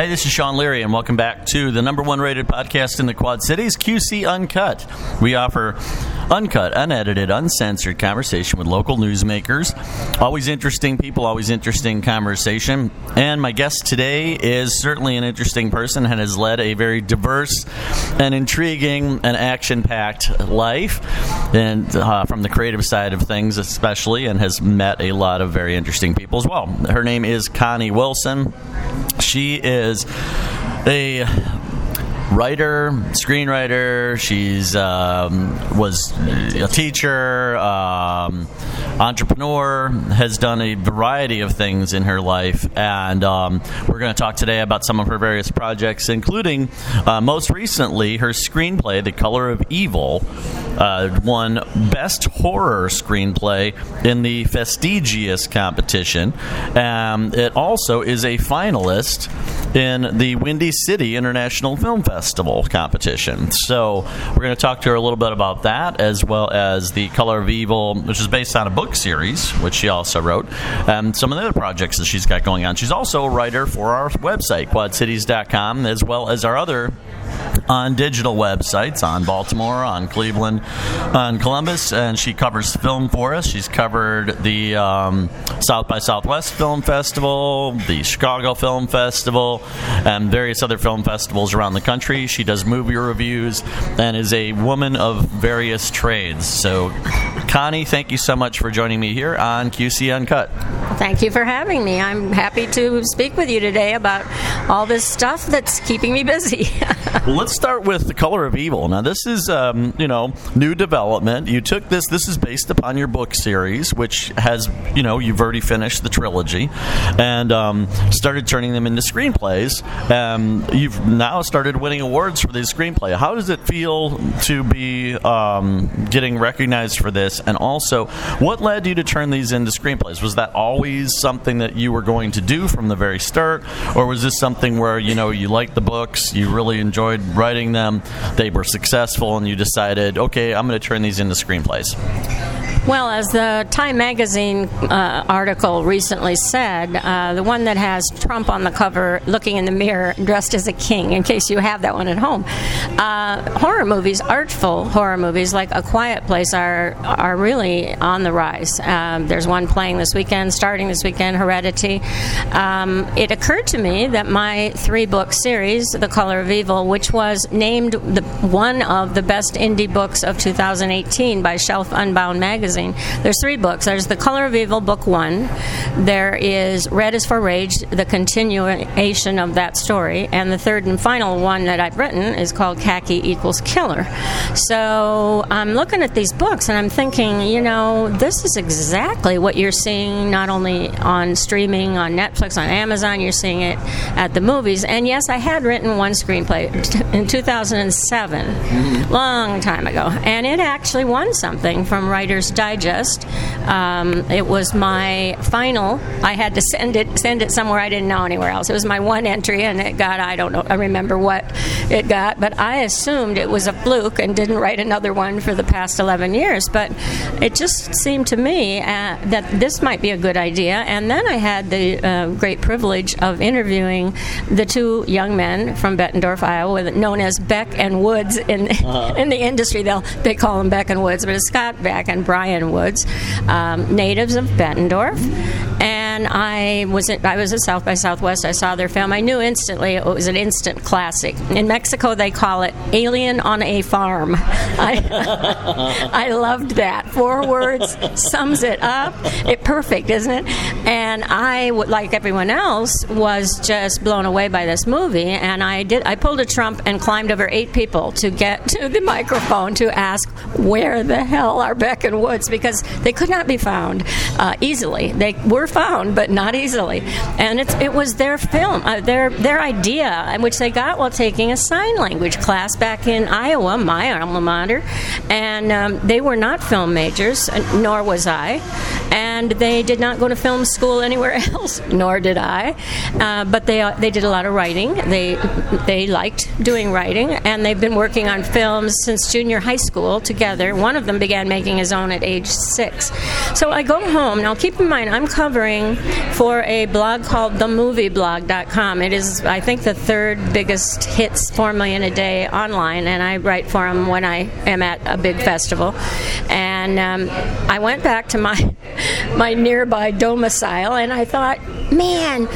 Hey, this is Sean Leary, and welcome back to the number one rated podcast in the Quad Cities, QC Uncut. We offer uncut, unedited, uncensored conversation with local newsmakers. Always interesting people, always interesting conversation. And my guest today is certainly an interesting person and has led a very diverse and intriguing and action packed life, and uh, from the creative side of things, especially, and has met a lot of very interesting people as well. Her name is Connie Wilson. She is a writer, screenwriter. She's um, was a teacher, um, entrepreneur. Has done a variety of things in her life, and um, we're going to talk today about some of her various projects, including uh, most recently her screenplay, "The Color of Evil." Uh, won Best Horror Screenplay in the Fastigious competition. Um, it also is a finalist in the Windy City International Film Festival competition. So we're going to talk to her a little bit about that, as well as the Color of Evil, which is based on book series, which she also wrote, and some of the other projects that she's got going on. She's also a writer for our website, quadcities.com, as well as our other on digital websites on Baltimore, on Cleveland, on Columbus, and she covers film for us. She's covered the um, South by Southwest Film Festival, the Chicago Film Festival, and various other film festivals around the country. She does movie reviews and is a woman of various trades. So, Connie, thank you so much for joining me here on QC Uncut. Thank you for having me. I'm happy to speak with you today about all this stuff that's keeping me busy. well, let's start with the color of evil. Now, this is um, you know new development. You took this. This is based upon your book series, which has you know you've already finished the trilogy, and um, started turning them into screenplays. Um, you've now started winning awards for these screenplay. How does it feel to be um, getting recognized for this? And also, what led you to turn these into screenplays? Was that always something that you were going to do from the very start, or was this something where you know you liked the books, you really enjoyed writing them, they were successful, and you decided, okay, I'm going to turn these into screenplays? Well, as the Time magazine uh, article recently said, uh, the one that has Trump on the cover looking in the mirror dressed as a king, in case you have that one at home. Uh, horror movies, artful horror movies like A Quiet Place, are, are really on the rise. Um, there's one playing this weekend, starting this weekend, Heredity. Um, it occurred to me that my three book series, The Color of Evil, which was named the, one of the best indie books of 2018 by Shelf Unbound magazine. There's three books. There's The Color of Evil, book one. There is Red is for Rage, the continuation of that story. And the third and final one that I've written is called Khaki Equals Killer. So I'm looking at these books and I'm thinking, you know, this is exactly what you're seeing not only on streaming, on Netflix, on Amazon, you're seeing it at the movies. And yes, I had written one screenplay in 2007, mm-hmm. long time ago. And it actually won something from Writers Digest. Um, it was my final. I had to send it send it somewhere I didn't know anywhere else. It was my one entry, and it got I don't know I remember what it got, but I assumed it was a fluke and didn't write another one for the past 11 years. But it just seemed to me uh, that this might be a good idea. And then I had the uh, great privilege of interviewing the two young men from Bettendorf, Iowa, known as Beck and Woods in uh-huh. in the industry. They they call them Beck and Woods, but it's Scott Beck and Brian Brian Woods, um, natives of Bettendorf, and I was at, I was at South by Southwest. I saw their film. I knew instantly it was an instant classic. In Mexico, they call it "Alien on a Farm." I, I loved that. Four words sums it up. It perfect, isn't it? And I, like everyone else, was just blown away by this movie. And I did. I pulled a trump and climbed over eight people to get to the microphone to ask where the hell are Beck and Woods because they could not be found uh, easily. They were found, but not easily. And it was their film, uh, their their idea, which they got while taking a sign language class back in Iowa, my alma mater. And um, they were not film majors, nor was I. And they did not go to film school anywhere else, nor did I. Uh, but they uh, they did a lot of writing. They they liked doing writing, and they've been working on films since junior high school together. One of them began making his own at age six. So I go home. Now, keep in mind, I'm covering for a blog called themovieblog.com. It is, I think, the third biggest hits, 4 million a day online, and I write for them when I am at a big festival. And um, I went back to my, my nearby domicile and I thought, man,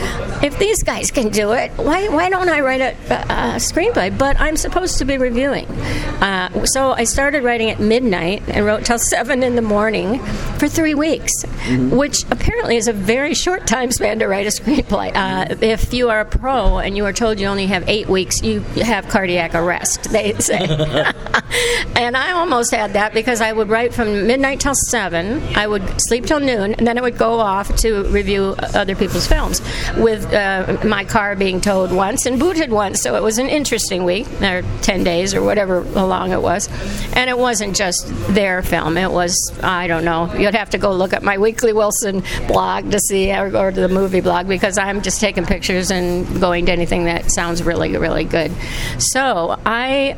if these guys can do it, why, why don't I write a, a screenplay? But I'm supposed to be reviewing. Uh, so I started writing at midnight and wrote till 7 in the morning for three weeks, mm-hmm. which apparently is a very short time span to write a screenplay. Uh, if you are a pro and you are told you only have eight weeks, you have cardiac arrest, they say. and I almost had that because I would write from midnight till 7, I would sleep till noon, and then I would go off to review other people's films with uh, my car being towed once and booted once. So it was an interesting week, or 10 days, or whatever long it was. And it wasn't just their film, it was, I don't know, you'd have to go look at my Weekly Wilson blog to see, or, or the movie blog, because I'm just taking pictures and going to anything that sounds really, really good. So I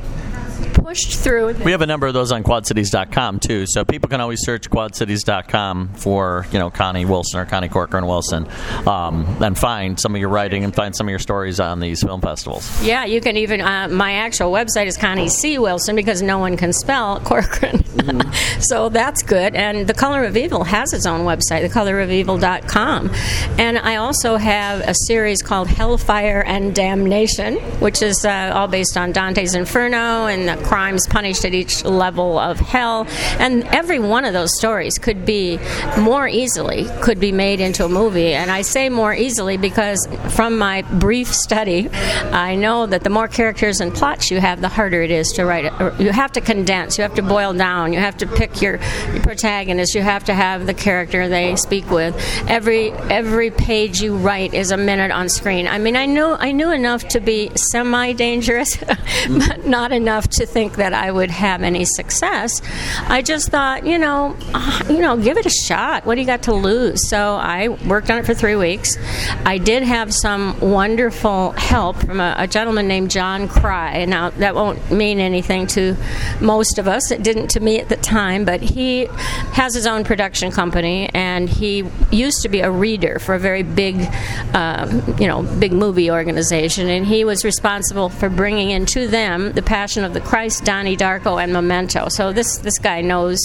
pushed through. We have a number of those on quadcities.com too, so people can always search quadcities.com for you know Connie Wilson or Connie Corcoran Wilson, um, and find some of your writing and find some of your stories on these film festivals. Yeah, you can even. Uh, my actual website is Connie C Wilson because no one can spell Corcoran, mm-hmm. so that's good. And the Color of Evil has its own website, thecolorofevil.com, and I also have a series called Hellfire and Damnation, which is uh, all based on Dante's Inferno and the crimes punished at each level of hell. And every one of those stories could be more easily could be made into a movie. And I say more easily because from my brief study, I know that the more characters and plots you have, the harder it is to write it. You have to condense. You have to boil down. You have to pick your, your protagonist. You have to have the character they speak with. Every every page you write is a minute on screen. I mean, I knew I knew enough to be semi dangerous, but not enough to think that I would have any success. I just thought, you know, uh, you know, give it a shot. What do you got to lose? So I worked on it for three weeks. I did have some wonderful help from a, a gentleman named John Cry. Now that won't mean anything to most of us. It didn't to me at the time, but he has his own production company, and he used to be a reader for a very big, uh, you know, big movie organization, and he was responsible for bringing into them the Passion of the Christ, Donnie Darko, and Memento. So this this guy knows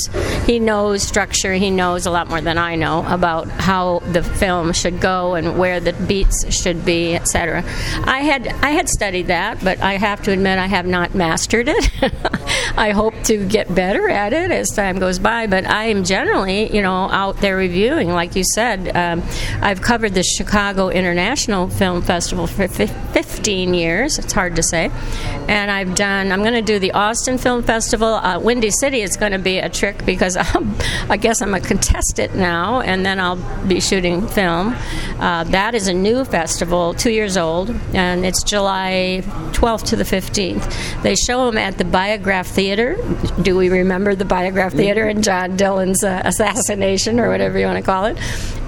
he knows structure. He knows a lot more than I know about how the film should go and where the beats should be, etc. I had I had studied that, but I have to admit I have not mastered it. I hope to get better at it as time goes by. But I am generally, you know, out there reviewing. Like you said, um, I've covered the Chicago International Film Festival for 15 years. It's hard to say, and I've done. I'm going to do the Austin Film Festival. Uh, Windy City is going to be a trick because I'm, i guess I'm a contestant now, and then I'll be shooting film. Uh, that is a new festival, two years old, and it's July 12th to the 15th. They show them at the Biograph Theater. Do we remember the Biograph Theater and John Dillon's uh, assassination, or whatever you want to call it?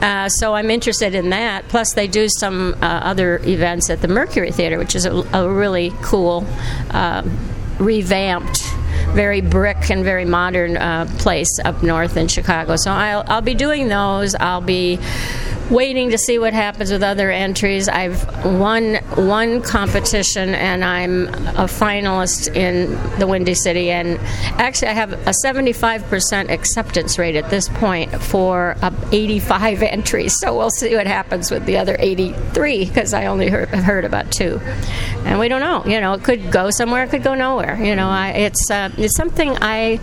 Uh, so I'm interested in that. Plus, they do some uh, other events at the Mercury Theater, which is a, a really cool. Um, revamped very brick and very modern uh, place up north in Chicago. So I'll, I'll be doing those. I'll be waiting to see what happens with other entries. I've won one competition and I'm a finalist in the Windy City. And actually, I have a 75% acceptance rate at this point for uh, 85 entries. So we'll see what happens with the other 83 because I only heard, heard, about two. And we don't know. You know, it could go somewhere, it could go nowhere. You know, I, it's, uh, it's something I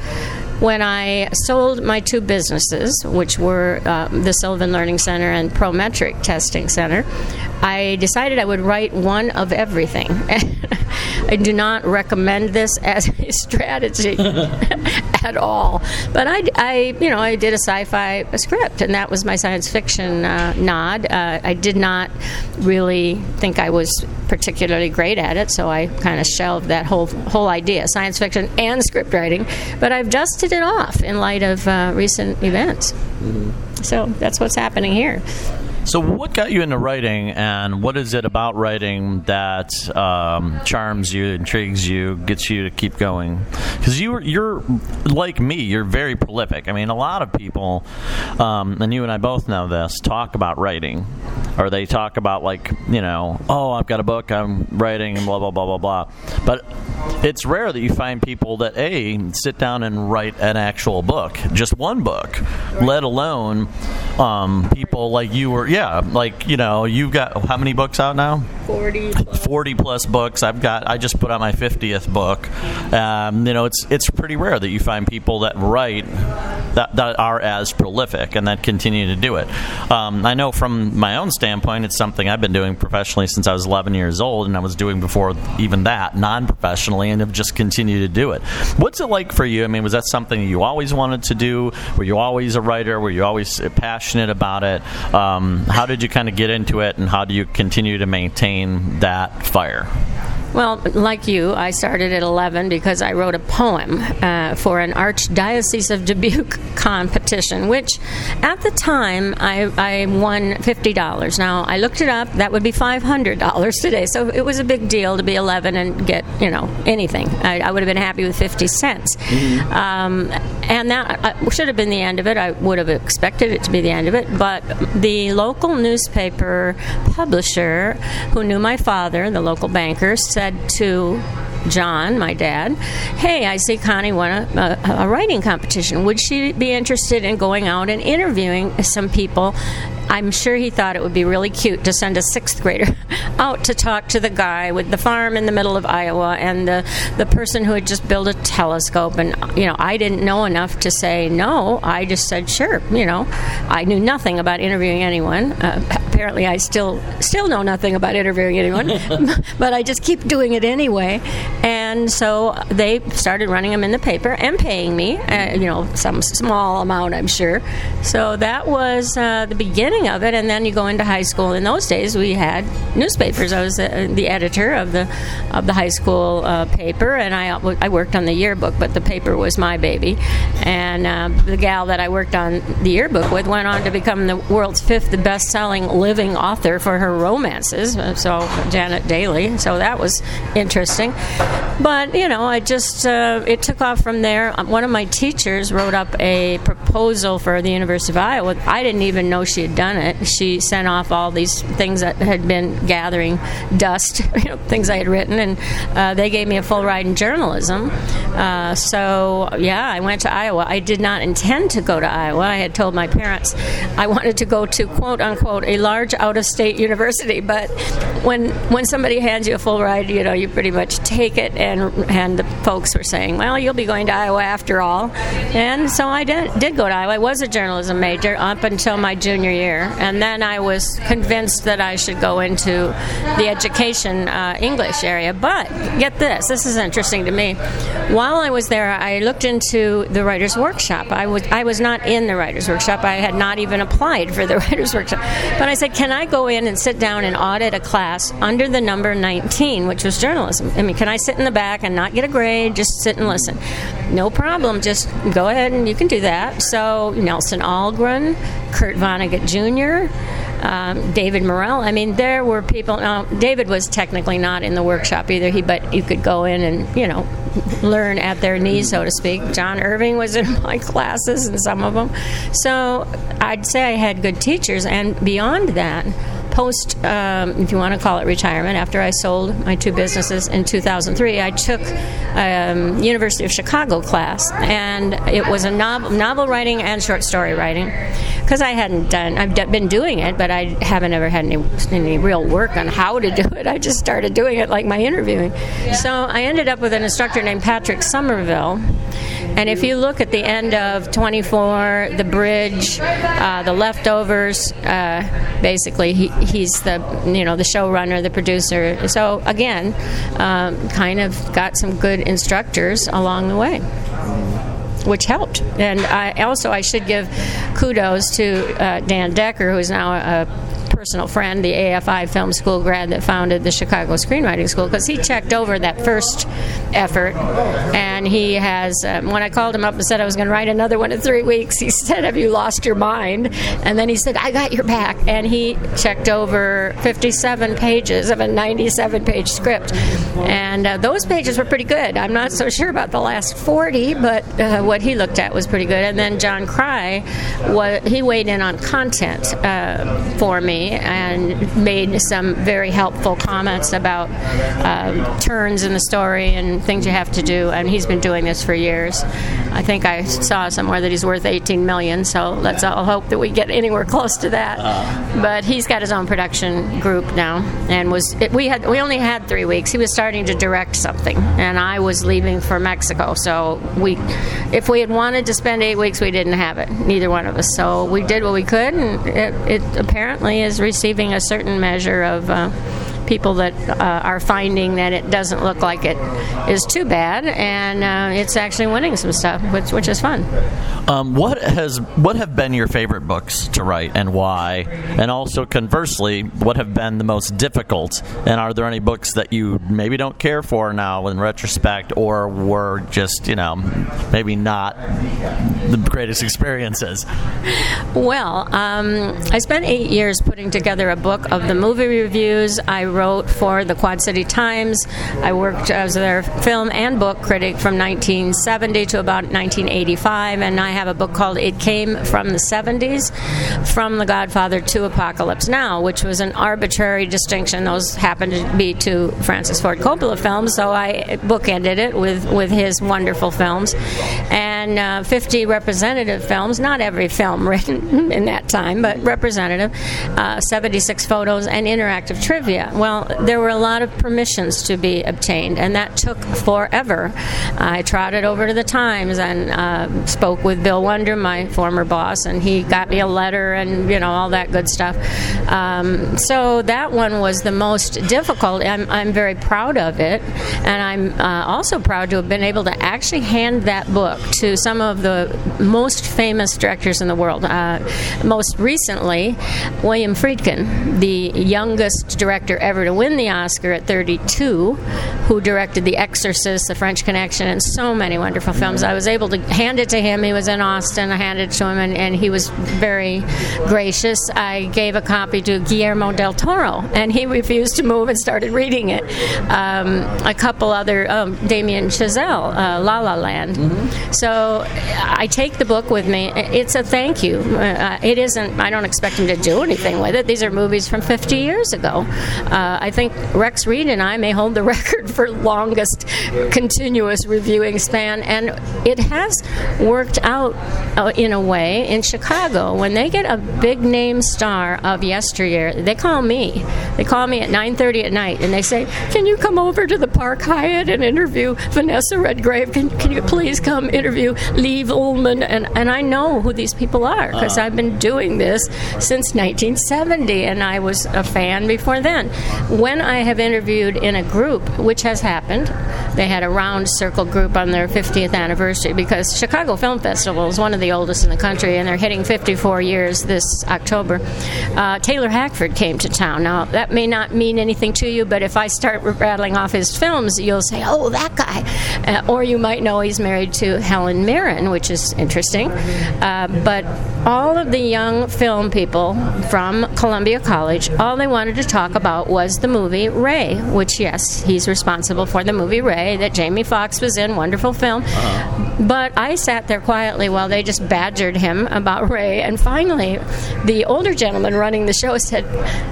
when I sold my two businesses, which were uh, the Sylvan Learning Center and Prometric Testing Center, I decided I would write one of everything. I do not recommend this as a strategy at all. But I, I, you know, I did a sci-fi script, and that was my science fiction uh, nod. Uh, I did not really think I was particularly great at it, so I kind of shelved that whole whole idea, science fiction and script writing. But I've dusted it off in light of uh, recent events. Mm-hmm. So that's what's happening here. So, what got you into writing, and what is it about writing that um, charms you, intrigues you, gets you to keep going? Because you, you're like me, you're very prolific. I mean, a lot of people, um, and you and I both know this, talk about writing, or they talk about like, you know, oh, I've got a book I'm writing, and blah blah blah blah blah. But it's rare that you find people that a sit down and write an actual book, just one book, let alone um, people like you were yeah, like you know, you've got how many books out now? 40 40 plus books. I've got. I just put out my 50th book. Um, you know, it's it's pretty rare that you find people that write that, that are as prolific and that continue to do it. Um, I know from my own standpoint, it's something I've been doing professionally since I was 11 years old, and I was doing before even that non-professionally, and have just continued to do it. What's it like for you? I mean, was that something you always wanted to do? Were you always a writer? Were you always passionate about it? Um, how did you kind of get into it, and how do you continue to maintain that fire? Well, like you, I started at 11 because I wrote a poem uh, for an Archdiocese of Dubuque competition, which at the time I, I won $50. Now, I looked it up, that would be $500 today. So it was a big deal to be 11 and get, you know, anything. I, I would have been happy with 50 cents. Mm-hmm. Um, and that uh, should have been the end of it. I would have expected it to be the end of it. But the local newspaper publisher who knew my father, the local banker, said to John, my dad, hey, I see Connie won a, a, a, writing competition. Would she be interested in going out and interviewing some people I'm sure he thought it would be really cute to send a sixth grader out to talk to the guy with the farm in the middle of Iowa and the, the person who had just built a telescope. And, you know, I didn't know enough to say no. I just said, sure. You know, I knew nothing about interviewing anyone. Uh, apparently, I still still know nothing about interviewing anyone, but I just keep doing it anyway. And so they started running them in the paper and paying me, uh, you know, some small amount, I'm sure. So that was uh, the beginning beginning of it, and then you go into high school. In those days, we had newspapers. I was uh, the editor of the of the high school uh, paper, and I I worked on the yearbook, but the paper was my baby. And uh, the gal that I worked on the yearbook with went on to become the world's fifth best-selling living author for her romances. So Janet Dailey. So that was interesting. But you know, I just uh, it took off from there. One of my teachers wrote up a proposal for the University of Iowa. I didn't even know she had done done it, she sent off all these things that had been gathering dust, you know, things I had written, and uh, they gave me a full ride in journalism. Uh, so, yeah, I went to Iowa. I did not intend to go to Iowa. I had told my parents I wanted to go to quote unquote a large out of state university, but when when somebody hands you a full ride, you know, you pretty much take it, and and the folks were saying, well, you'll be going to Iowa after all, and so I did did go to Iowa. I was a journalism major up until my junior year and then I was convinced that I should go into the education uh, English area. But get this, this is interesting to me. While I was there, I looked into the writers' workshop. I was I was not in the writers' workshop. I had not even applied for the writers' workshop. But I said, can I go in and sit down and audit a class under the number 19, which was journalism? I mean, can I sit in the back and not get a grade, just sit and listen? No problem. Just go ahead and you can do that. So Nelson Algren, Kurt Vonnegut Jr Jr., um, David Morrell. I mean, there were people. Now, David was technically not in the workshop either. He, but you could go in and you know learn at their knees, so to speak. John Irving was in my classes, and some of them. So I'd say I had good teachers, and beyond that post, um, if you want to call it retirement, after I sold my two businesses in 2003, I took um, University of Chicago class, and it was a novel, novel writing and short story writing, because I hadn't done. I've been doing it, but I haven't ever had any, any real work on how to do it. I just started doing it like my interviewing. So I ended up with an instructor named Patrick Somerville and if you look at the end of 24, the bridge, uh, the leftovers, uh, basically he, he's the you know the showrunner, the producer. So again, um, kind of got some good instructors along the way which helped. And I, also, I should give kudos to uh, Dan Decker, who is now a personal friend, the AFI Film School grad that founded the Chicago Screenwriting School, because he checked over that first effort, and he has. Um, when I called him up and said I was going to write another one in three weeks, he said, "Have you lost your mind?" And then he said, "I got your back," and he checked over 57 pages of a 97-page script, and uh, those pages were pretty good. I'm not so sure about the last 40, but uh, what he looked at was pretty good. And then John what he weighed in on content uh, for me and made some very helpful comments about uh, turns in the story and things you have to do. And he's been doing this for years. I think I saw somewhere that he's worth 18 million. So let's all hope that we get anywhere close to that. But he's got his own production group now, and was it, we had we only had three weeks. He was starting to direct something, and I was leaving for Mexico. So we, if we had wanted to spend eight weeks, we didn't have it. Neither one of us. So we did what we could, and it, it apparently is receiving a certain measure of. Uh, people that uh, are finding that it doesn't look like it is too bad, and uh, it's actually winning some stuff, which, which is fun. Um, what has what have been your favorite books to write, and why? And also, conversely, what have been the most difficult? And are there any books that you maybe don't care for now in retrospect, or were just you know maybe not the greatest experiences? Well, um, I spent eight years putting together a book of the movie reviews. I wrote for the Quad City Times. I worked as their film and book critic from 1970 to about 1985, and I have a book called It Came from the 70s, From the Godfather to Apocalypse Now, which was an arbitrary distinction. Those happened to be two Francis Ford Coppola films, so I bookended it with, with his wonderful films. And uh, 50 representative films, not every film written in that time, but representative, uh, 76 photos, and interactive trivia. Well, there were a lot of permissions to be obtained, and that took forever. I trotted over to the Times and uh, spoke with Bill Wundram, my former boss, and he got me a letter and you know all that good stuff. Um, so that one was the most difficult. I'm, I'm very proud of it, and I'm uh, also proud to have been able to actually hand that book to some of the most famous directors in the world. Uh, most recently, William Friedkin, the youngest director ever to win the Oscar at 32, who directed The Exorcist, The French Connection, and so many wonderful films. I was able to hand it to him. He was in Austin. I handed it to him, and, and he was very gracious. I gave a copy to Guillermo del Toro, and he refused to move and started reading it. Um, a couple other, um, Damien Chazelle, uh, La La Land. Mm-hmm. So I take the book with me. It's a thank you. Uh, it isn't, I don't expect him to do anything with it. These are movies from 50 years ago. Uh, I think Rex Reed and I may hold the record for longest continuous reviewing span, and it has worked out uh, in a way in Chicago. When they get a big name star of yesteryear, they call me. They call me at 9:30 at night, and they say, "Can you come over to the Park Hyatt and interview Vanessa Redgrave? Can, can you please come interview Liv Ullmann?" And and I know who these people are because I've been doing this since 1970, and I was a fan before then. When I have interviewed in a group, which has happened, they had a round circle group on their 50th anniversary because Chicago Film Festival is one of the oldest in the country, and they're hitting 54 years this October. Uh, Taylor Hackford came to town. Now that may not mean anything to you, but if I start rattling off his films, you'll say, "Oh, that guy," uh, or you might know he's married to Helen Mirren, which is interesting. Uh, but all of the young film people from Columbia College, all they wanted to talk about was the movie Ray, which yes, he's responsible for the movie Ray that Jamie Foxx was in. Wonderful film. But I sat there quietly while they just badgered him about Ray, and finally, the older gentleman running the show said,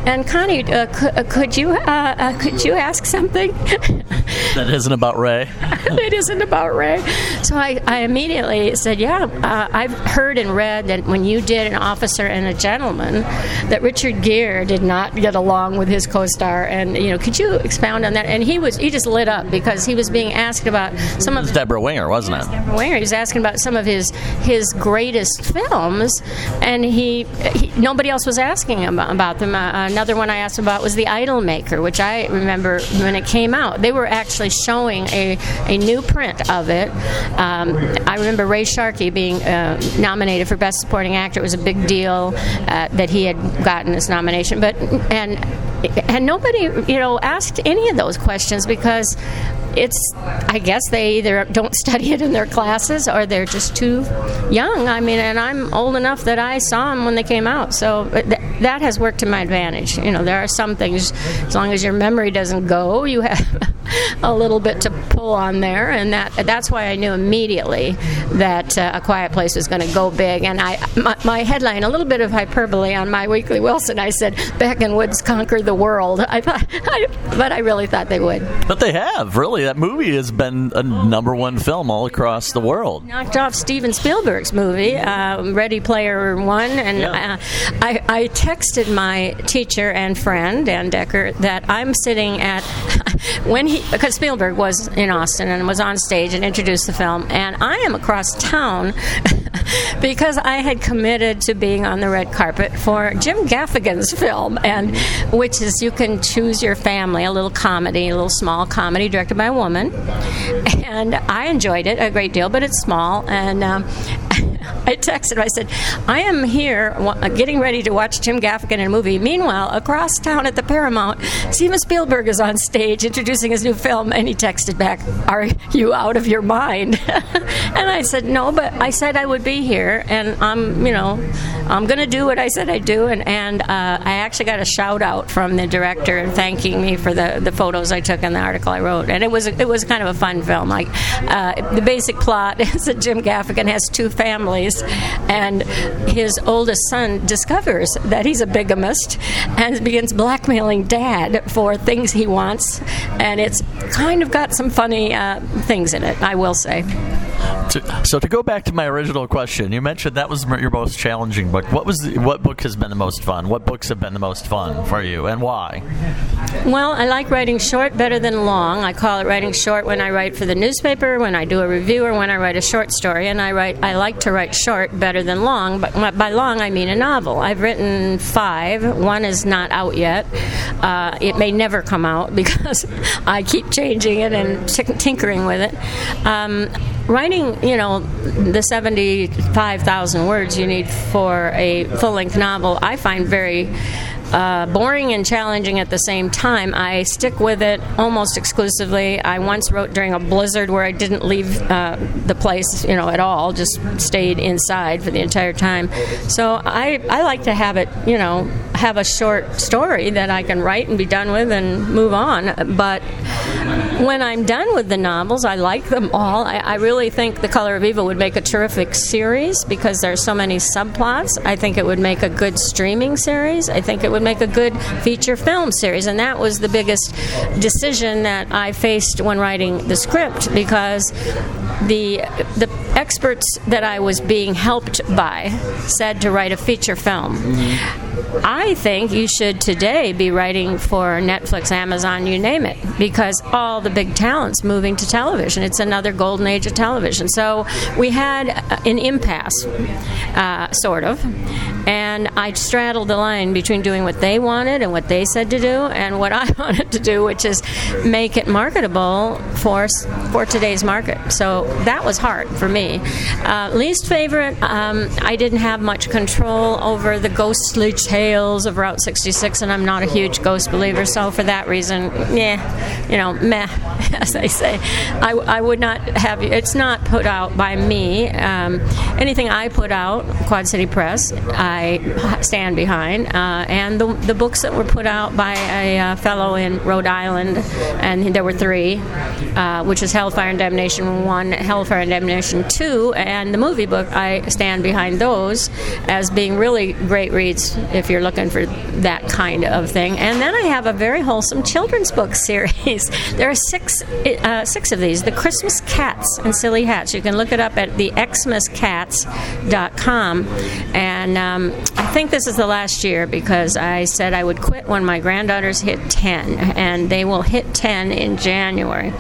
"And Connie, uh, could, uh, could you uh, uh, could you ask something?" that isn't about Ray. it isn't about Ray. So I, I immediately said, "Yeah, uh, I've heard and read that when you did an officer and a gentleman, that Richard Gere did not get along with his co-star." Star. And you know, could you expound on that? And he was he just lit up because he was being asked about some of Debra Winger, wasn't it? Debra Winger. He was asking about some of his his greatest films, and he, he nobody else was asking him about, about them. Uh, another one I asked about was The Idolmaker, which I remember when it came out. They were actually showing a, a new print of it. Um, I remember Ray Sharkey being uh, nominated for Best Supporting Actor. It was a big deal uh, that he had gotten this nomination, but and and nobody you know asked any of those questions because it's I guess they either don't study it in their classes or they're just too young. I mean, and I'm old enough that I saw them when they came out, so th- that has worked to my advantage. You know, there are some things as long as your memory doesn't go, you have a little bit to pull on there, and that that's why I knew immediately that uh, A Quiet Place was going to go big. And I my, my, headline, a little bit of hyperbole on my Weekly Wilson, I said Beck and Woods conquer the world. I thought, I, but I really thought they would. But they have really. That movie has been a number one film all across the world. Knocked off Steven Spielberg's movie, uh, Ready Player One, and yeah. uh, I, I texted my teacher and friend Dan Decker that I'm sitting at when he because Spielberg was in Austin and was on stage and introduced the film, and I am across town because I had committed to being on the red carpet for Jim Gaffigan's film, and which is you can choose your family, a little comedy, a little small comedy directed by a woman, and I enjoyed it a great deal, but it's small and. Um, I texted. Him. I said, "I am here getting ready to watch Jim Gaffigan in a movie. Meanwhile, across town at the Paramount, Steven Spielberg is on stage introducing his new film." And he texted back, "Are you out of your mind?" and I said, "No, but I said I would be here, and I'm, you know, I'm going to do what I said I'd do." And, and uh, I actually got a shout out from the director thanking me for the, the photos I took and the article I wrote. And it was it was kind of a fun film. Like uh, the basic plot is that Jim Gaffigan has two families families. And his oldest son discovers that he's a bigamist and begins blackmailing dad for things he wants. And it's kind of got some funny uh, things in it, I will say. To, so to go back to my original question, you mentioned that was your most challenging book. What was the, what book has been the most fun? What books have been the most fun for you, and why? Well, I like writing short better than long. I call it writing short when I write for the newspaper, when I do a review, or when I write a short story. And I write I like to write short better than long, but by long I mean a novel. I've written five. One is not out yet. Uh, it may never come out because I keep changing it and t- tinkering with it. Um, writing, you know, the 75,000 words you need for a full length novel, I find very uh, boring and challenging at the same time. I stick with it almost exclusively. I once wrote during a blizzard where I didn't leave uh, the place, you know, at all. Just stayed inside for the entire time. So I I like to have it, you know, have a short story that I can write and be done with and move on. But when I'm done with the novels, I like them all. I, I really think The Color of Evil would make a terrific series because there's so many subplots. I think it would make a good streaming series. I think it would would make a good feature film series. And that was the biggest decision that I faced when writing the script because the the experts that I was being helped by said to write a feature film. Mm-hmm. I think you should today be writing for Netflix, Amazon, you name it, because all the big talents moving to television. It's another golden age of television. So we had an impasse, uh, sort of, and I straddled the line between doing what they wanted and what they said to do, and what I wanted to do, which is make it marketable for for today's market. So that was hard for me. Uh, least favorite, um, I didn't have much control over the ghostly tales of Route 66, and I'm not a huge ghost believer, so for that reason, yeah, you know, meh, as I say. I, I would not have, it's not put out by me. Um, anything I put out, Quad City Press, I stand behind, uh, and the, the books that were put out by a uh, fellow in Rhode Island, and there were three, uh, which is Hellfire and Damnation 1, Hellfire and Damnation 2, and the movie book, I stand behind those as being really great reads if you're looking for that kind of thing. And then I have a very wholesome children's book series. there are six uh, six of these. The Christmas Cats and Silly Hats. You can look it up at the xmascats.com. And um, I think this is the last year because I said I would quit when my granddaughters hit 10, and they will hit 10 in January.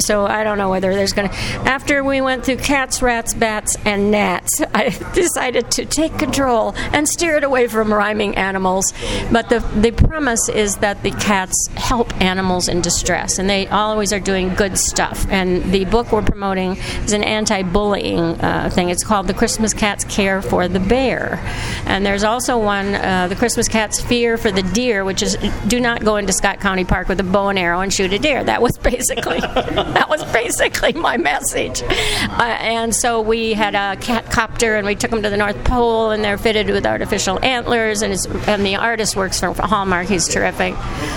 So I don't know whether there's going to. After we went through cats, rats, bats, and gnats, I decided to take control and steer it away from rhyming animals. But the the premise is that the cats help animals in distress, and they always are doing good stuff. And the book we're promoting is an anti-bullying uh, thing. It's called "The Christmas Cats Care for the Bear," and there's also one, uh, "The Christmas Cats Fear for the Deer," which is do not go into Scott County Park with a bow and arrow and shoot a deer. That was basically that was basically my message. Uh, and so we had a cat copter, and we took them to the North Pole, and they're fitted with artificial antlers, and, and the artist works for Hallmark. He's terrific.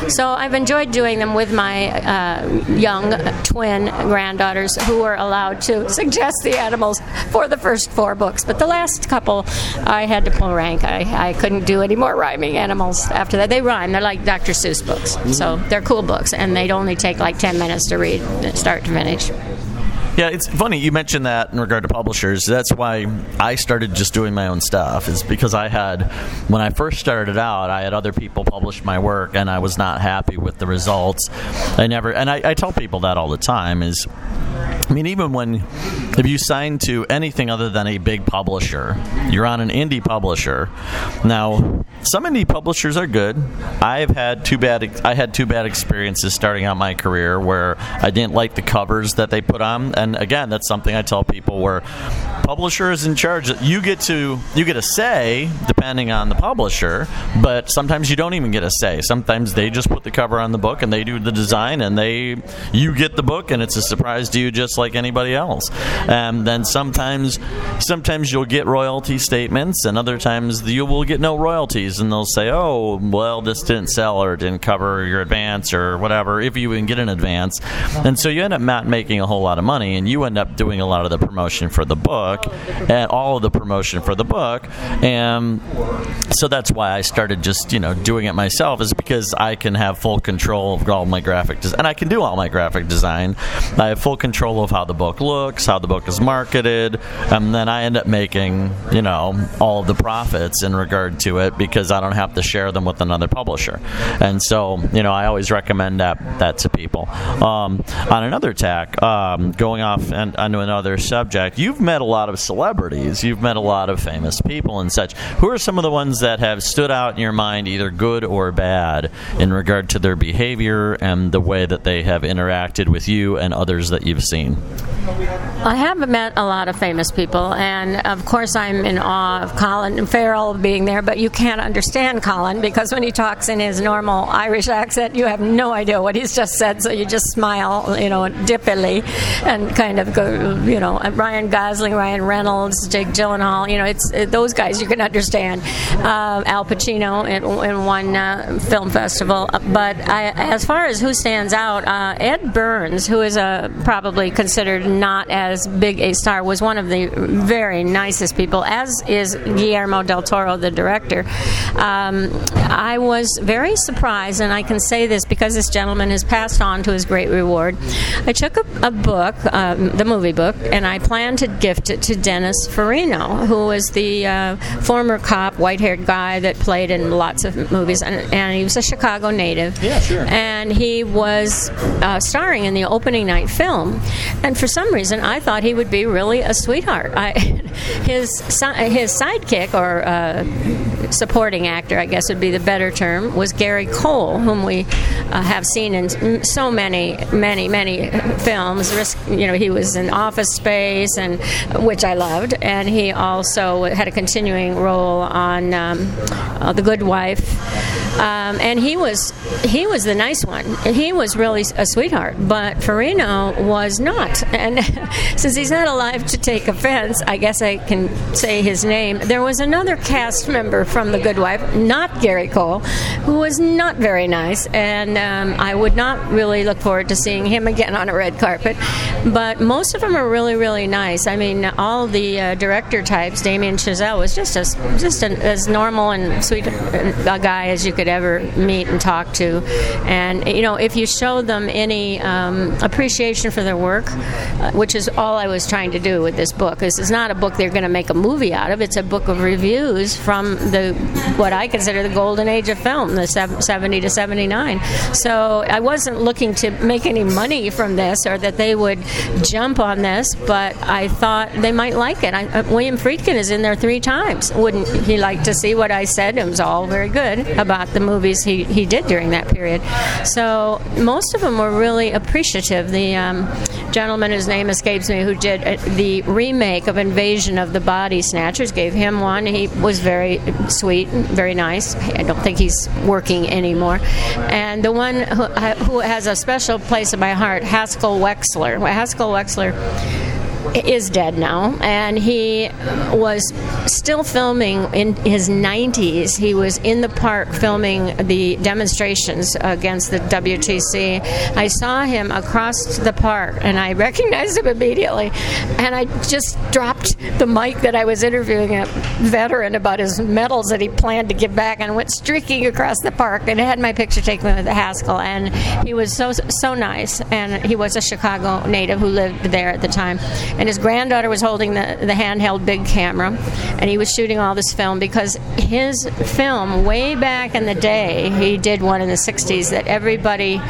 So I've enjoyed doing them with my uh, young twin granddaughters who were allowed to suggest the animals for the first four books. But the last couple, I had to pull rank. I, I couldn't do any more rhyming animals after that. They rhyme. They're like Dr. Seuss books. So they're cool books, and they'd only take like 10 minutes to read, start to finish. Yeah, it's funny you mentioned that in regard to publishers. That's why I started just doing my own stuff. Is because I had when I first started out, I had other people publish my work, and I was not happy with the results. I never, and I, I tell people that all the time. Is I mean, even when if you sign to anything other than a big publisher, you're on an indie publisher. Now, some indie publishers are good. I've had two bad. I had two bad experiences starting out my career where I didn't like the covers that they put on, and again, that's something I tell people where publisher is in charge. You get to you get a say depending on the publisher, but sometimes you don't even get a say. Sometimes they just put the cover on the book and they do the design, and they you get the book, and it's a surprise to you just like anybody else. And then sometimes sometimes you'll get royalty statements, and other times you will get no royalties, and they'll say, "Oh, well, this didn't sell or didn't cover your advance or whatever." If you even get an advance, and so you end up not making a whole lot of money, and you end up doing a lot of the promotion for the book and all of the promotion for the book, and so that's why I started just you know doing it myself is because I can have full control of all my graphic design, and I can do all my graphic design. I have full control of how the book looks, how the book is marketed, and then I end up making you know all of the profits in regard to it because I don't have to share them with another publisher. And so you know I always recommend that that to people. Um, on another tack, um, going off and onto another subject, you've met a lot of celebrities, you've met a lot of famous people and such. Who are some of the ones that have stood out in your mind, either good or bad, in regard to their behavior and the way that they have interacted with you and others that you've seen? I have met a lot of famous people, and of course, I'm in awe of Colin Farrell being there. But you can't understand Colin because when he talks in his normal Irish accent, you have no idea what he's just said. So you just smile, you know, dippily, and kind of go, you know, Ryan Gosling, Ryan Reynolds, Jake Gyllenhaal. You know, it's it, those guys you can understand. Uh, Al Pacino in, in one uh, film festival. But I, as far as who stands out, uh, Ed Burns, who is a probably considered not as big a star, was one of the very nicest people, as is Guillermo del Toro, the director. Um, I was very surprised, and I can say this because this gentleman has passed on to his great reward. I took a, a book, um, the movie book, and I planned to gift it to Dennis Farina, who was the uh, former cop, white haired guy that played in lots of movies, and, and, he was a Chicago native. Yeah, sure. And he was uh, starring in the opening night film. And for some reason, I thought he would be really a sweetheart. I, his his sidekick or uh, supporting actor, I guess would be the better term, was Gary Cole, whom we uh, have seen in so many, many, many films. You know, he was in Office Space, and which I loved, and he also had a continuing role on um, uh, The Good Wife Um, and he was he was the nice one. He was really a sweetheart, but Farina was not. And since he's not alive to take offense, I guess I can say his name. There was another cast member from The Good Wife, not Gary Cole, who was not very nice, and um, I would not really look forward to seeing him again on a red carpet. But most of them are really, really nice. I mean, all the uh, director types. Damien Chazelle was just as just an, as normal and sweet a guy as you could ever meet and talk to. And you know, if you show them any um, appreciation for their work, uh, which is all I was trying to do with this book, this is not a book they're going to make a movie out of. It's a book of reviews from the what I consider the golden age of film, the 70 to 79. So I wasn't looking to make any money from this or that they would jump on this, but I thought they might like it. I, uh, William Friedkin is in there three times. Wouldn't he like to see what I said? It was all very good about the movies he, he did during that period. So most of them were really appreciative. The um, gentleman whose name escapes me who did uh, the remake of Invasion of the Body Snatchers gave him one. He was very sweet, very nice. I don't think he's working anymore. And the one who, who has a special place in my heart, Haskell Wexler. Haskell Wexler is dead now, and he was still filming in his 90s. He was in the park filming the demonstrations against the WTC. I saw him across the park, and I recognized him immediately. And I just dropped the mic that I was interviewing a veteran about his medals that he planned to give back, and went streaking across the park and had my picture taken with the Haskell. And he was so so nice, and he was a Chicago native who lived there at the time and his granddaughter was holding the, the handheld big camera, and he was shooting all this film because his film, way back in the day, he did one in the 60s that everybody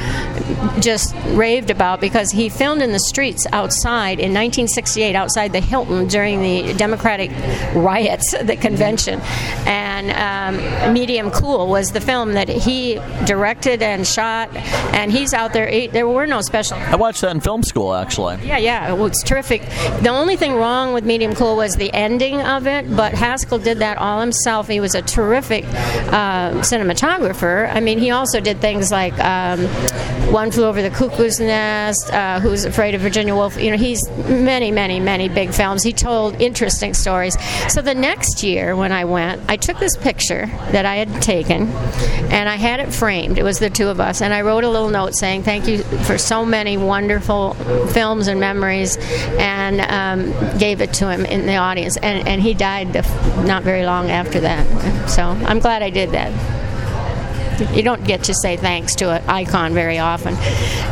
just raved about because he filmed in the streets outside in 1968 outside the Hilton during the Democratic riots, the convention. And um, Medium Cool was the film that he directed and shot, and he's out there. He, there were no special. I watched that in film school, actually. Yeah, yeah, it was terrific. The only thing wrong with Medium Cool was the ending of it, but Haskell did that all himself. He was a terrific uh, cinematographer. I mean, he also did things like um, One Flew Over the Cuckoo's Nest, uh, Who's Afraid of Virginia Woolf. You know, he's many, many, many big films. He told interesting stories. So the next year when I went, I took this picture that I had taken and I had it framed. It was the two of us, and I wrote a little note saying, Thank you for so many wonderful films and memories. And and um, gave it to him in the audience. And, and he died not very long after that. So I'm glad I did that you don't get to say thanks to an icon very often.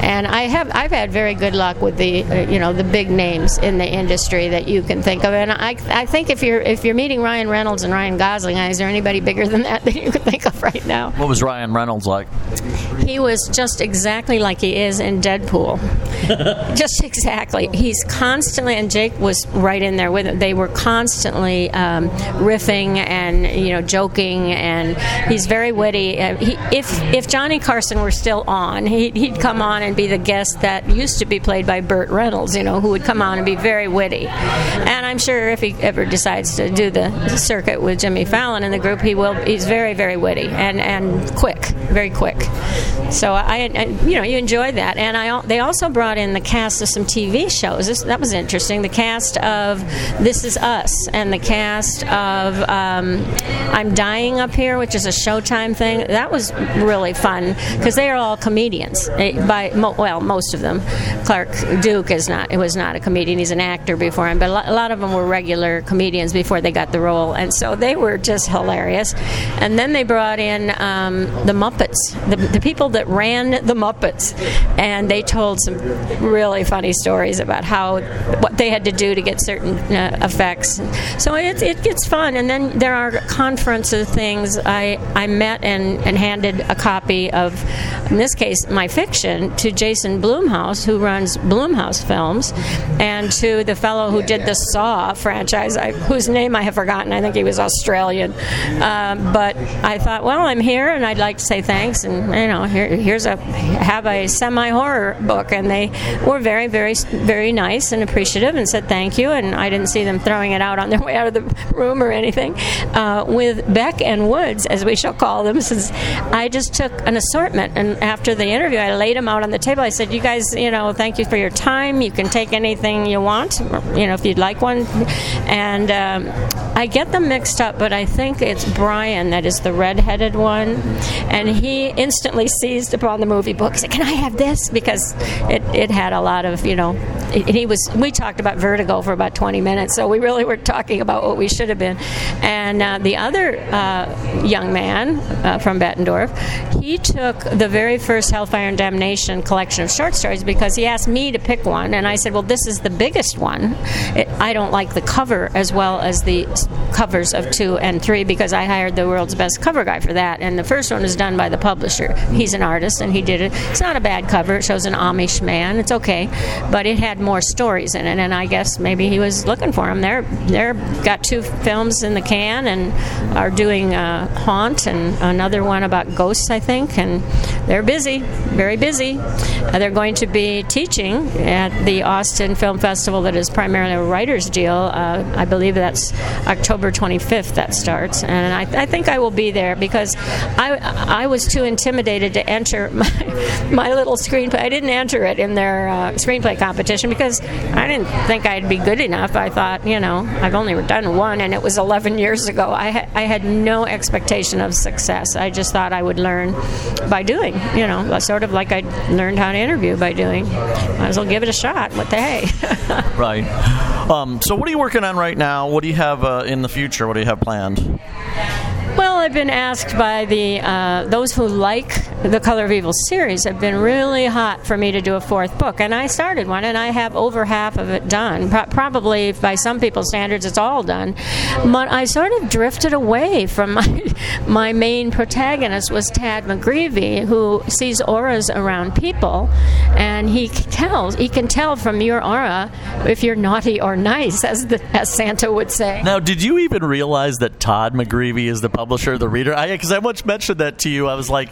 And I have I've had very good luck with the uh, you know the big names in the industry that you can think of. And I I think if you're if you're meeting Ryan Reynolds and Ryan Gosling, is there anybody bigger than that that you could think of right now? What was Ryan Reynolds like? He was just exactly like he is in Deadpool. just exactly. He's constantly and Jake was right in there with it. They were constantly um, riffing and you know joking and he's very witty. Uh, he, if if Johnny Carson were still on, he'd, he'd come on and be the guest that used to be played by Burt Reynolds, you know, who would come on and be very witty. And I'm sure if he ever decides to do the circuit with Jimmy Fallon in the group, he will. He's very very witty and and quick, very quick. So I, I you know, you enjoy that. And I they also brought in the cast of some TV shows. This, that was interesting. The cast of This Is Us and the cast of um, I'm Dying Up Here, which is a Showtime thing. That was was really fun because they are all comedians. By well, most of them. Clark Duke is not. It was not a comedian. He's an actor before him, but a lot of them were regular comedians before they got the role, and so they were just hilarious. And then they brought in um, the Muppets, the, the people that ran the Muppets, and they told some really funny stories about how what they had to do to get certain uh, effects. So it, it gets fun, and then there are conferences of things. I I met and and had handed a copy of, in this case, my fiction to Jason Blumhouse, who runs Blumhouse Films, and to the fellow who did the Saw franchise, I, whose name I have forgotten. I think he was Australian. Um, but I thought, well, I'm here and I'd like to say thanks, and you know, here here, here's a have a semi horror book, and they were very, very, very nice and appreciative, and said thank you. And I didn't see them throwing it out on their way out of the room or anything. Uh, with Beck and Woods, as we shall call them, since I just took an assortment, and after the interview, I laid them out on the table. I said, "You guys, you know, thank you for your time. You can take anything you want, you know, if you'd like one." And um, I get them mixed up, but I think it's Bryan that is the red-headed one, and he instantly seized upon the movie book. He said, "Can I have this?" Because it, it had a lot of, you know, he was. We talked about Vertigo for about 20 minutes, so we really were talking about what we should have been. And uh, the other uh, young man uh, from Bettendorf, he took the very first Hellfire and Damnation collection of short stories because he asked me to pick one, and I said, "Well, this is the biggest one. It, I don't like the cover as well as the covers of two and three because I hired the world's best cover guy for that. And the first one was done by the publisher. He's an artist, and he did it. It's not a bad cover. It shows an Amish man. It's okay, but it had more stories in it, and I guess maybe he was looking for them. They're they're got two films in the can and are doing uh, Haunt and another one about ghosts, I think, and they're busy, very busy. Uh, they're going to be teaching at the Austin Film Festival that is primarily a writer's deal. Uh, I believe that's October 25th that starts, and I, I, think I will be there because I I was too intimidated to enter my, my little screenplay. I didn't enter it in their uh, screenplay competition because I didn't think I'd be good enough. I thought, you know, I've only done one, and it was 11 years ago. I ha- I had no expectation of success. I just thought I would learn by doing, you know, sort of like I learned how to interview by doing. Might as well give it a shot. What the hey? right. Um, so, what are you working on right now? What do you have uh, in the future? What do you have planned? I've been asked by the uh, those who like the Color of Evil series have been really hot for me to do a fourth book, and I started one, and I have over half of it done. Pro- probably by some people's standards, it's all done. But I sort of drifted away from my my main protagonist was Tad McGreevy, who sees auras around people, and he tells he can tell from your aura if you're naughty or nice, as the, as Santa would say. Now, did you even realize that Todd McGreevy is the publisher the reader? I Because I, once mentioned that to you. I was like,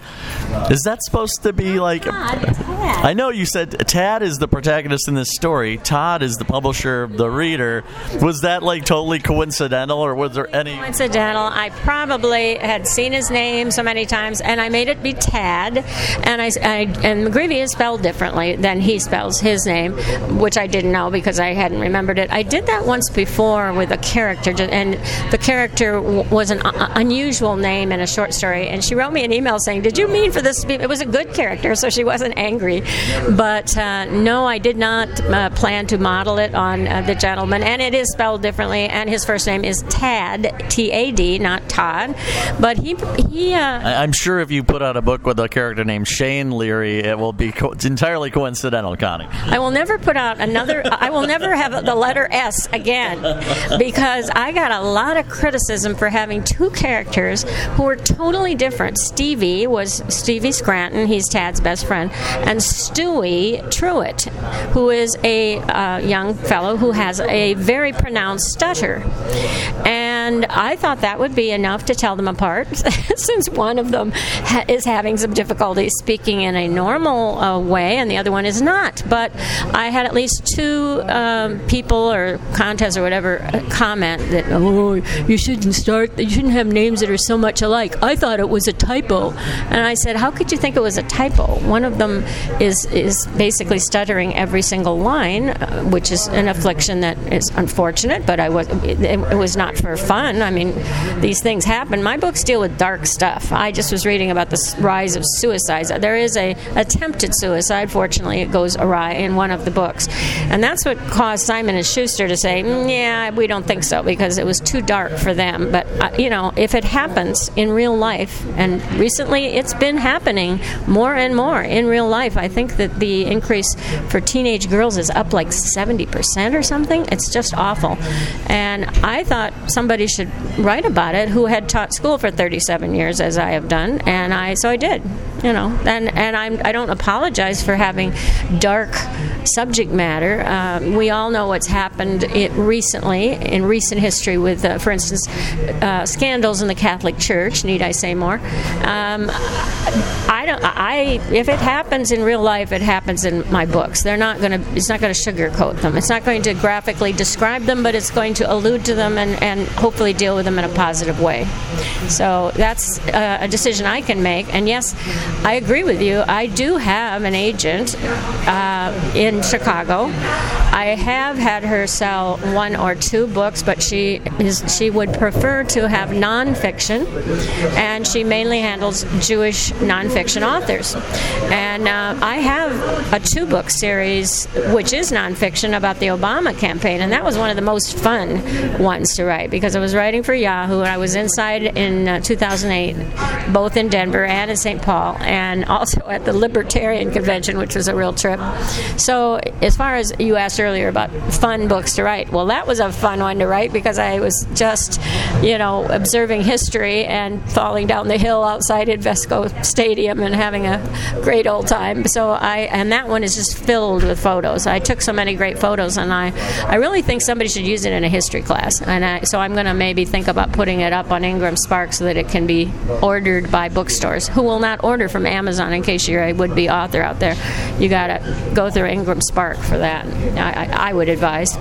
is that supposed to be like? I know you said Tad is the protagonist in this story. Todd is the publisher of the reader. Was that like totally coincidental, or was there any coincidental? I probably had seen his name so many times, and I made it be Tad. And I, I and McGreevy is spelled differently than he spells his name, which I didn't know because I hadn't remembered it. I did that once before with a character, and the character was an uh, unusual name in a short story, and she wrote me an email saying, "Did you mean for this to be?" It was a good character, so she wasn't angry. But uh, no, I did not uh, plan to model it on uh, the gentleman, and it is spelled differently. And his first name is Tad, T A D, not Todd. But he he. Uh, I'm sure if you put out a book with a character named Shane Leary, it will be co- it's entirely coincidental, Connie. I will never put out another. I will never have the letter S again because I got a lot of criticism for having two characters who were totally different. Stevie was Stevie Scranton, he's Tad's best friend, and Stewie Truitt, who is a uh, young fellow who has a very pronounced stutter. And I thought that would be enough to tell them apart, since one of them ha- is having some difficulty speaking in a normal uh, way and the other one is not. But I had at least two um, people or contests or whatever uh, comment that, oh, you shouldn't start, you shouldn't have names that are so much alike. I thought it was a typo. And I said, how could you think it was a typo? One of them is, is basically stuttering every single line, uh, which is an affliction that is unfortunate, but I was, it, it was not for fun. I mean, these things happen. My books deal with dark stuff. I just was reading about the rise of suicides. There is a attempted suicide. Fortunately, it goes awry in one of the books, and that's what caused Simon and Schuster to say, mm, "Yeah, we don't think so," because it was too dark for them. But uh, you know, if it happens in real life, and recently it's been happening more and more in real life, I think that the increase for teenage girls is up like seventy percent or something. It's just awful, and I thought somebody should write about it who had taught school for 37 years as I have done. And I so I did you know. And and I'm I don't apologize for having dark subject matter. Uh, we all know what's happened recently in recent history with uh, for instance uh, scandals in the Catholic Church need I say more? Um, I if it happens in real life, it happens in my books. They're not going to. It's not going to sugarcoat them. It's not going to graphically describe them, but it's going to allude to them and, and hopefully deal with them in a positive way. So that's uh, a decision I can make. And yes, I agree with you. I do have an agent uh, in Chicago. I have had her sell one or two books, but she is she would prefer to have nonfiction, and she mainly handles Jewish nonfiction authors. And uh, I have a two book series, which is nonfiction about the Obama campaign, and that was one of the most fun ones to write because I was writing for Yahoo and I was inside in uh, 2008, both in Denver and in St. Paul, and also at the Libertarian Convention, which was a real trip. So, as far as you asked earlier about fun books to write, well, that was a fun one to write because I was just, you know, observing history and falling down the hill outside Invesco Stadium and having a great old time. So I and that one is just filled with photos. I took so many great photos, and I I really think somebody should use it in a history class. And I, so I'm going to maybe think about putting it up on Ingram Spark so that it can be ordered by bookstores who will not order from Amazon. In case you're a would-be author out there, you got to go through Ingram Spark for that. I, I, I would advise.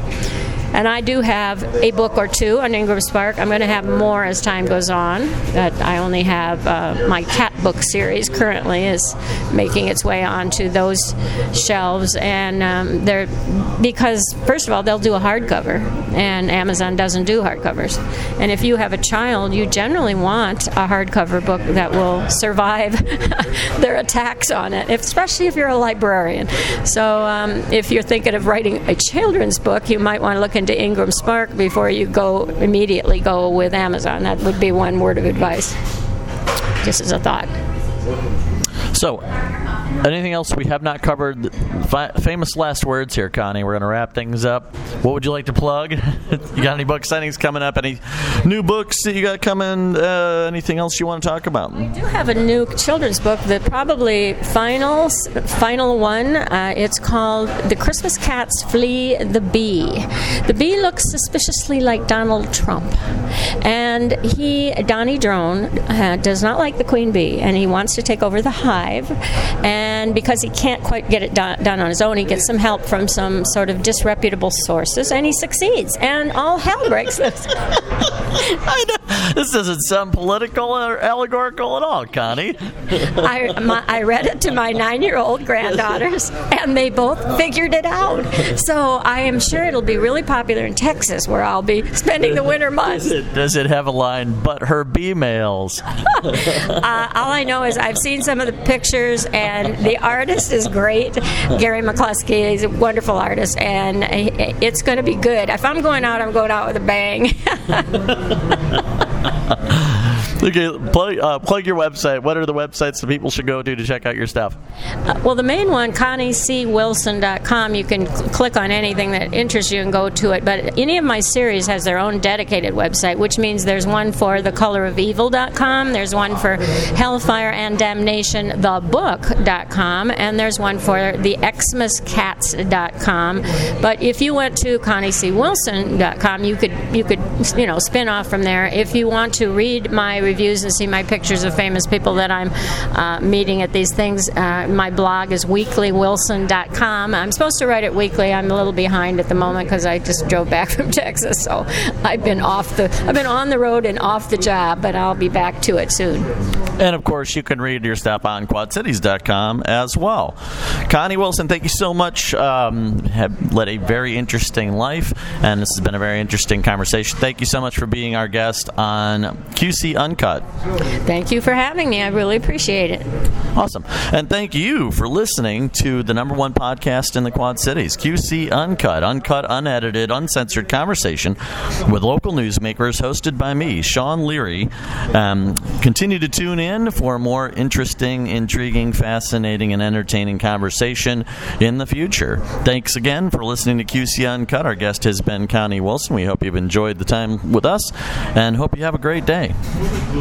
And I do have a book or two on Ingram Spark. I'm going to have more as time goes on. But I only have uh, my cat book series currently is making its way onto those shelves, and um, they're because first of all they'll do a hardcover, and Amazon doesn't do hardcovers. And if you have a child, you generally want a hardcover book that will survive their attacks on it, especially if you're a librarian. So um, if you're thinking of writing a children's book, you might want to look into Ingram Spark before you go immediately go with Amazon. That would be one word of advice, just as a thought. So, anything else we have not covered? Fi- famous last words here, Connie. We're going to wrap things up. What would you like to plug? you got any book signings coming up? Any new books that you got coming? Uh, anything else you want to talk about? I do have a new children's book, the probably final final one. Uh, it's called "The Christmas Cats Flee the Bee." The bee looks suspiciously like Donald Trump, and he, Donnie Drone, uh, does not like the queen bee, and he wants to take over the hive. And because he can't quite get it done, done on his own, he gets some help from some sort of disreputable sources, and he succeeds. And all hell breaks loose. I know. This doesn't sound political or allegorical at all, Connie. I, my, I read it to my nine year old granddaughters, and they both figured it out. So I am sure it'll be really popular in Texas, where I'll be spending the winter months. Does it, does it have a line, but her bee mails? Uh, all I know is I've seen some of the pictures, and the artist is great. Gary McCluskey is a wonderful artist, and it's going to be good. If I'm going out, I'm going out with a bang. Okay, plug, uh, plug your website. What are the websites that people should go to to check out your stuff? Uh, well, the main one, ConnieCWilson.com, you can cl- click on anything that interests you and go to it. But any of my series has their own dedicated website, which means there's one for thecolorofevil.com, there's one for Hellfire and Damnation, thebook.com, and there's one for the Xmascats.com. But if you went to ConnieCWilson.com, you could you could you know spin off from there. If you want to read my reviews and see my pictures of famous people that I'm uh, meeting at these things. Uh, my blog is weeklywilson.com. I'm supposed to write it weekly. I'm a little behind at the moment because I just drove back from Texas, so I've been off the I've been on the road and off the job, but I'll be back to it soon. And of course, you can read your stuff on quadcities.com as well. Connie Wilson, thank you so much. Um, have led a very interesting life, and this has been a very interesting conversation. Thank you so much for being our guest on QC Uncut. Thank you for having me. I really appreciate it. Awesome. And thank you for listening to the number one podcast in the Quad Cities, QC Uncut, uncut, unedited, uncensored conversation with local newsmakers hosted by me, Sean Leary. Um, continue to tune in for more interesting, intriguing, fascinating, and entertaining conversation in the future. Thanks again for listening to QC Uncut. Our guest has been Connie Wilson. We hope you've enjoyed the time with us and hope you have a great day.